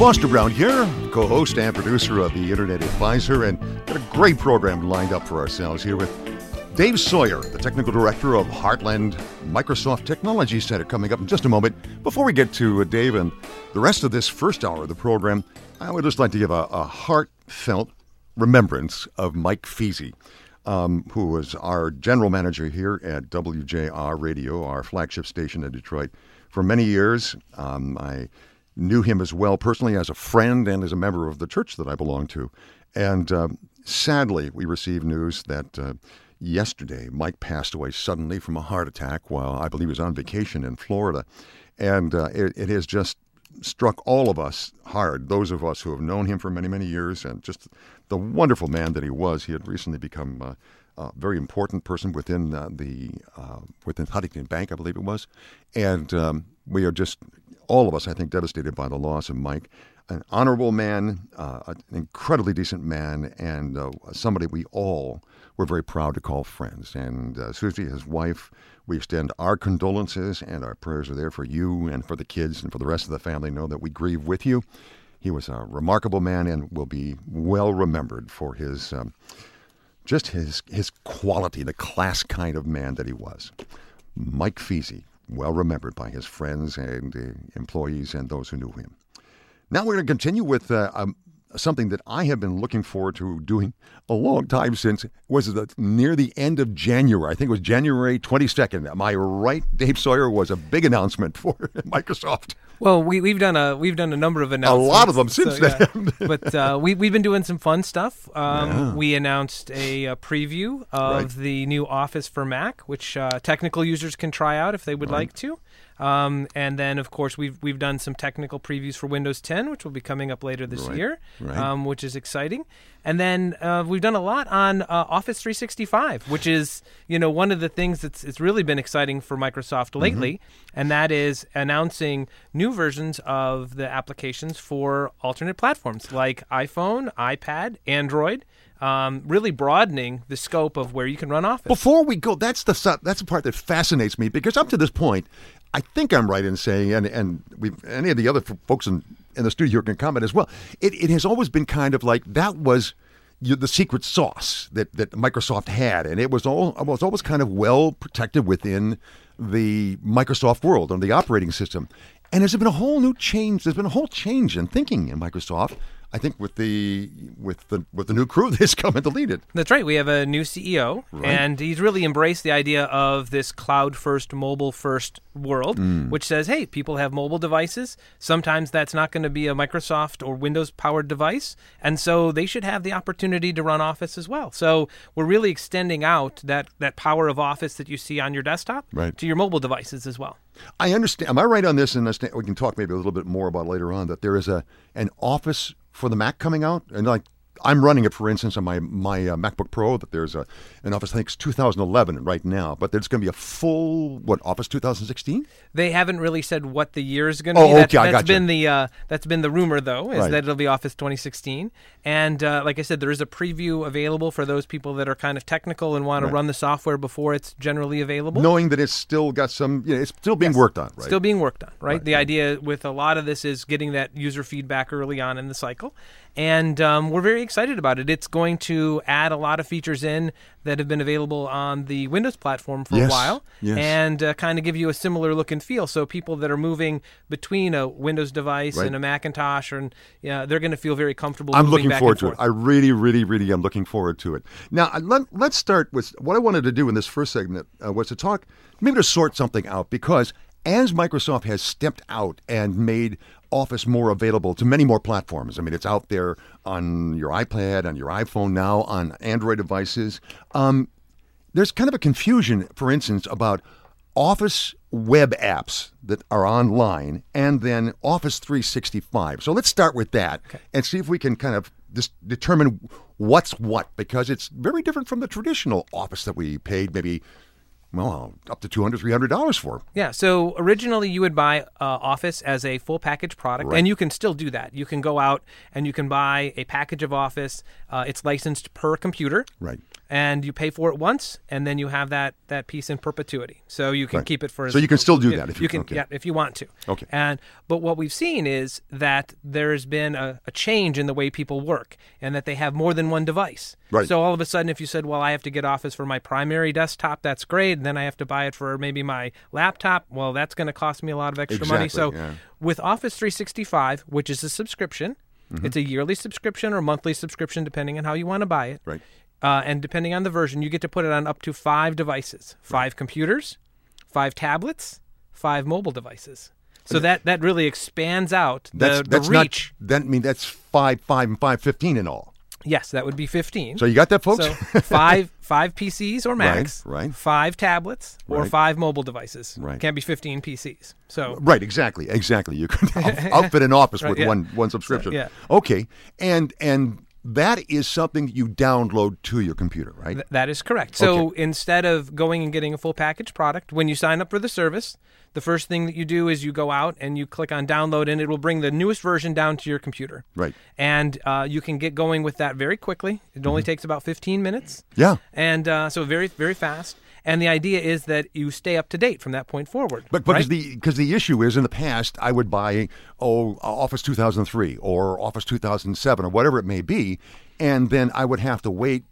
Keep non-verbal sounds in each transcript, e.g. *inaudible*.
Foster Brown here, co host and producer of the Internet Advisor, and got a great program lined up for ourselves here with Dave Sawyer, the technical director of Heartland Microsoft Technology Center, coming up in just a moment. Before we get to uh, Dave and the rest of this first hour of the program, I would just like to give a, a heartfelt remembrance of Mike Fezzey. Um, who was our general manager here at WJR Radio, our flagship station in Detroit, for many years. Um, I knew him as well personally as a friend and as a member of the church that I belong to. And um, sadly, we received news that uh, yesterday Mike passed away suddenly from a heart attack while I believe he was on vacation in Florida. And uh, it, it has just struck all of us hard, those of us who have known him for many, many years, and just the wonderful man that he was. He had recently become uh, a very important person within uh, the uh, within Huntington Bank, I believe it was, and um, we are just all of us, I think, devastated by the loss of Mike. An honorable man, uh, an incredibly decent man, and uh, somebody we all were very proud to call friends. And uh, Susie, his wife, we extend our condolences and our prayers are there for you and for the kids and for the rest of the family. Know that we grieve with you. He was a remarkable man and will be well remembered for his um, just his his quality, the class kind of man that he was. Mike Fezzey, well remembered by his friends and uh, employees and those who knew him. Now we're going to continue with uh, um, something that I have been looking forward to doing a long time since was the, near the end of January. I think it was January 22nd. Am I right? Dave Sawyer was a big announcement *laughs* for Microsoft. Well, we, we've done a we've done a number of announcements. A lot of them since so, then. Yeah. *laughs* but uh, we we've been doing some fun stuff. Um, yeah. We announced a, a preview of right. the new Office for Mac, which uh, technical users can try out if they would right. like to. Um, and then, of course, we've we've done some technical previews for Windows 10, which will be coming up later this right, year, right. Um, which is exciting. And then uh, we've done a lot on uh, Office 365, which is you know one of the things that's it's really been exciting for Microsoft mm-hmm. lately, mm-hmm. and that is announcing new versions of the applications for alternate platforms like iPhone, iPad, Android. Um, really broadening the scope of where you can run Office. Before we go, that's the that's the part that fascinates me because up to this point, I think I'm right in saying, and and we any of the other folks in, in the studio can comment as well. It, it has always been kind of like that was the secret sauce that, that Microsoft had, and it was all was always kind of well protected within the Microsoft world and the operating system. And there's been a whole new change. There's been a whole change in thinking in Microsoft I think with the with the with the new crew *laughs* that's coming to lead it. That's right. We have a new CEO, right. and he's really embraced the idea of this cloud first, mobile first world, mm. which says, hey, people have mobile devices. Sometimes that's not going to be a Microsoft or Windows powered device, and so they should have the opportunity to run Office as well. So we're really extending out that that power of Office that you see on your desktop right. to your mobile devices as well. I understand. Am I right on this? And we can talk maybe a little bit more about later on that there is a an Office for the Mac coming out, and like I'm running it, for instance, on my my uh, MacBook Pro. That there's a an Office, I think it's 2011 right now, but there's going to be a full what Office 2016. They haven't really said what the year is going to oh, be. That's, okay, I got been the uh, that's been the rumor though, is right. that it'll be Office 2016. And uh, like I said, there is a preview available for those people that are kind of technical and want right. to run the software before it's generally available. Knowing that it's still got some, you know, it's still being yes. worked on, right? Still being worked on, right? right. The idea with a lot of this is getting that user feedback early on in the cycle and um, we're very excited about it. It's going to add a lot of features in that have been available on the Windows platform for yes, a while, yes. and uh, kind of give you a similar look and feel. So people that are moving between a Windows device right. and a Macintosh, and yeah, they're going to feel very comfortable. I'm looking forward to it. I really, really, really am looking forward to it. Now let, let's start with what I wanted to do in this first segment uh, was to talk, maybe to sort something out because as Microsoft has stepped out and made Office more available to many more platforms. I mean, it's out there on your iPad, on your iPhone now, on Android devices. Um, there's kind of a confusion, for instance, about Office web apps that are online and then Office 365. So let's start with that okay. and see if we can kind of just determine what's what because it's very different from the traditional Office that we paid maybe well, up to $200, $300 for. Yeah. So originally you would buy uh, Office as a full package product, right. and you can still do that. You can go out and you can buy a package of Office. Uh, it's licensed per computer. Right. and you pay for it once, and then you have that that piece in perpetuity. So you can Right. keep it for. As So as- you can still do yeah, that if you- you can. okay. Yeah, if you want to. Okay. And but what we've seen is that there's been a, a change in the way people work, and that they have more than one device. Right. So all of a sudden, if you said, "Well, I have to get Office for my primary desktop," that's great, and then I have to buy it for maybe my laptop. Well, that's going to cost me a lot of extra money. So yeah. with Office 365, which is a subscription, Mm-hmm. it's a yearly subscription or monthly subscription, depending on how you want to buy it. Right. Uh, and depending on the version, you get to put it on up to five devices five computers, five tablets, five mobile devices. So that, that really expands out the, That's the that's reach. not. That I mean that's five, five, and five, fifteen in all. Yes, that would be 15. So you got that, folks? So *laughs* five five PCs or Macs, right. five tablets or Right. five mobile devices. Right. Can't be 15 PCs. So Right, exactly, exactly. You can out- outfit an office with yeah. one one subscription. yeah. Okay, and and that is something you download to your computer, right? Th- that is correct. So instead of going and getting a full package product, when you sign up for the service, the first thing that you do is you go out and you click on download, and it will bring the newest version down to your computer. Right. And uh, you can get going with that very quickly. It Mm-hmm. only takes about 15 minutes. yeah. And uh, so very, very fast. And the idea is that you stay up to date from that point forward. But because right? the because the issue is in the past I would buy oh uh, Office 2003 or Office 2007 or whatever it may be, and then I would have to wait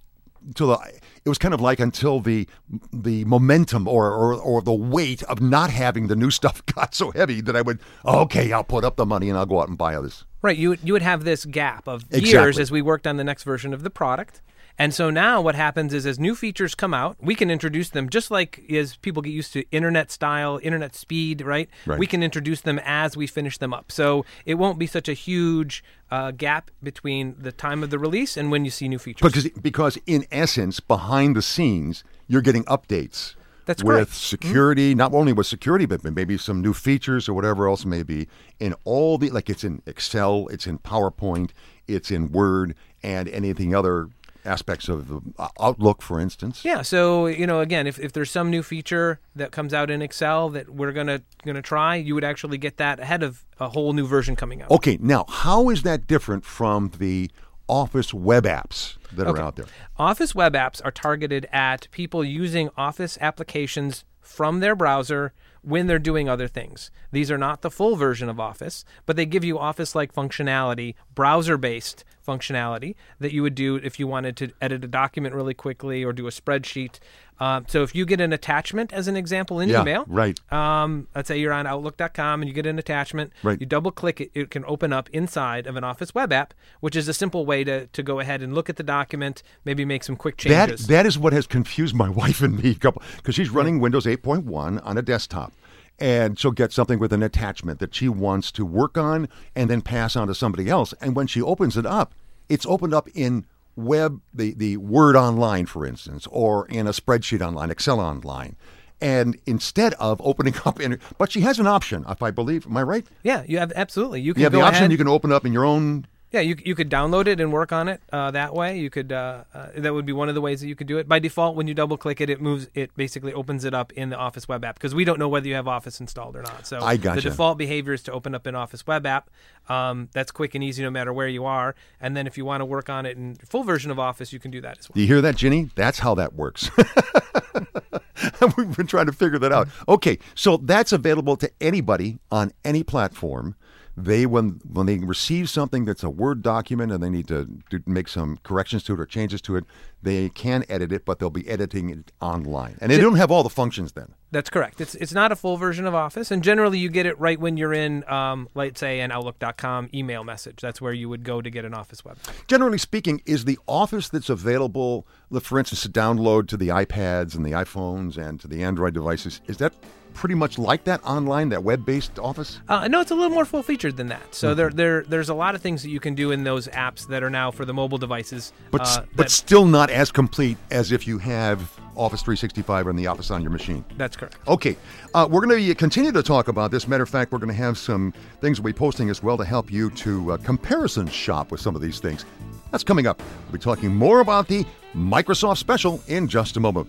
until the, it was kind of like until the the momentum or, or or the weight of not having the new *laughs* stuff got so heavy that I would okay I'll put up the money and I'll go out and buy others. Right, you you would have this gap of years as we worked on the next version of the product. And so now what happens is as new features come out, we can introduce them just like as people get used to internet style, internet speed, right? Right. We can introduce them as we finish them up. So it won't be such a huge uh, gap between the time of the release and when you see new features. Because because in essence, behind the scenes, you're getting updates. That's with correct. security, not only with security, but maybe some new features or whatever else may be. In all the like, it's in Excel, it's in PowerPoint, it's in Word, and anything other aspects of the uh, Outlook, for instance. Yeah, so you know, again, if, if there's some new feature that comes out in Excel that we're gonna gonna try, you would actually get that ahead of a whole new version coming out. Okay, now how is that different from the Office web apps that are out there? Office web apps are targeted at people using Office applications from their browser when they're doing other things. These are not the full version of Office, but they give you Office like functionality, browser based functionality that you would do if you wanted to edit a document really quickly or do a spreadsheet. Uh, so if you get an attachment, as an example, in Yeah, email, right. um, let's say you're on Outlook.com and you get an attachment. Right. You double click it, it can open up inside of an Office web app, which is a simple way to, to go ahead and look at the document, maybe make some quick changes. That that is what has confused my *laughs* wife and me a couple because she's running Windows 8.1 on a desktop. And she'll get something with an attachment that she wants to work on and then pass on to somebody else. And when she opens it up, it's opened up in web, the, the Word Online, for instance, or in a spreadsheet online, Excel online. And instead of opening *laughs* up in, but she has an option, if I believe, am I right? yeah, you have absolutely. You can You have the option ahead. you can open up in your own yeah, you you could download it and work on it uh, that way. You could uh, uh, that would be one of the ways that you could do it. By default, when you double click it, it moves. It basically opens it up in the Office web app because we don't know whether you have Office installed or not. So I gotcha. the default behavior is to open up an Office web app. Um, that's quick and easy no matter where you are. And then if you want to work on it in full version of Office, you can do that as well. You hear that, Ginny? That's how that works. *laughs* *laughs* We've been trying to figure that out. Mm-hmm. Okay, so that's available to anybody on any platform. They when when they receive something that's a Word document and they need to, to make some corrections to it or changes to it, they can edit it, but they'll be editing it online, and they don't have all the functions then. That's correct. It's it's not a full version of Office, and generally you get it right when you're in, um, let's say, an Outlook.com email message. That's where you would go to get an Office web. Generally speaking, is the Office that's available, for instance, to download to the iPads and the iPhones and to the Android devices, is that pretty much like that online, that web-based Office? Uh, no, it's a little more full featured than that. Mm-hmm. So there, there, there's a lot of things that you can do in those apps that are now for the mobile devices. but uh, that- but still not as complete as if you have Office 365 and the Office on your machine. that's correct. Okay, uh, we're going to continue to talk about this. Matter of fact, we're going to have some things we'll be posting as well to help you to uh, comparison shop with some of these things. That's coming up. We'll be talking more about the Microsoft Special in just a moment.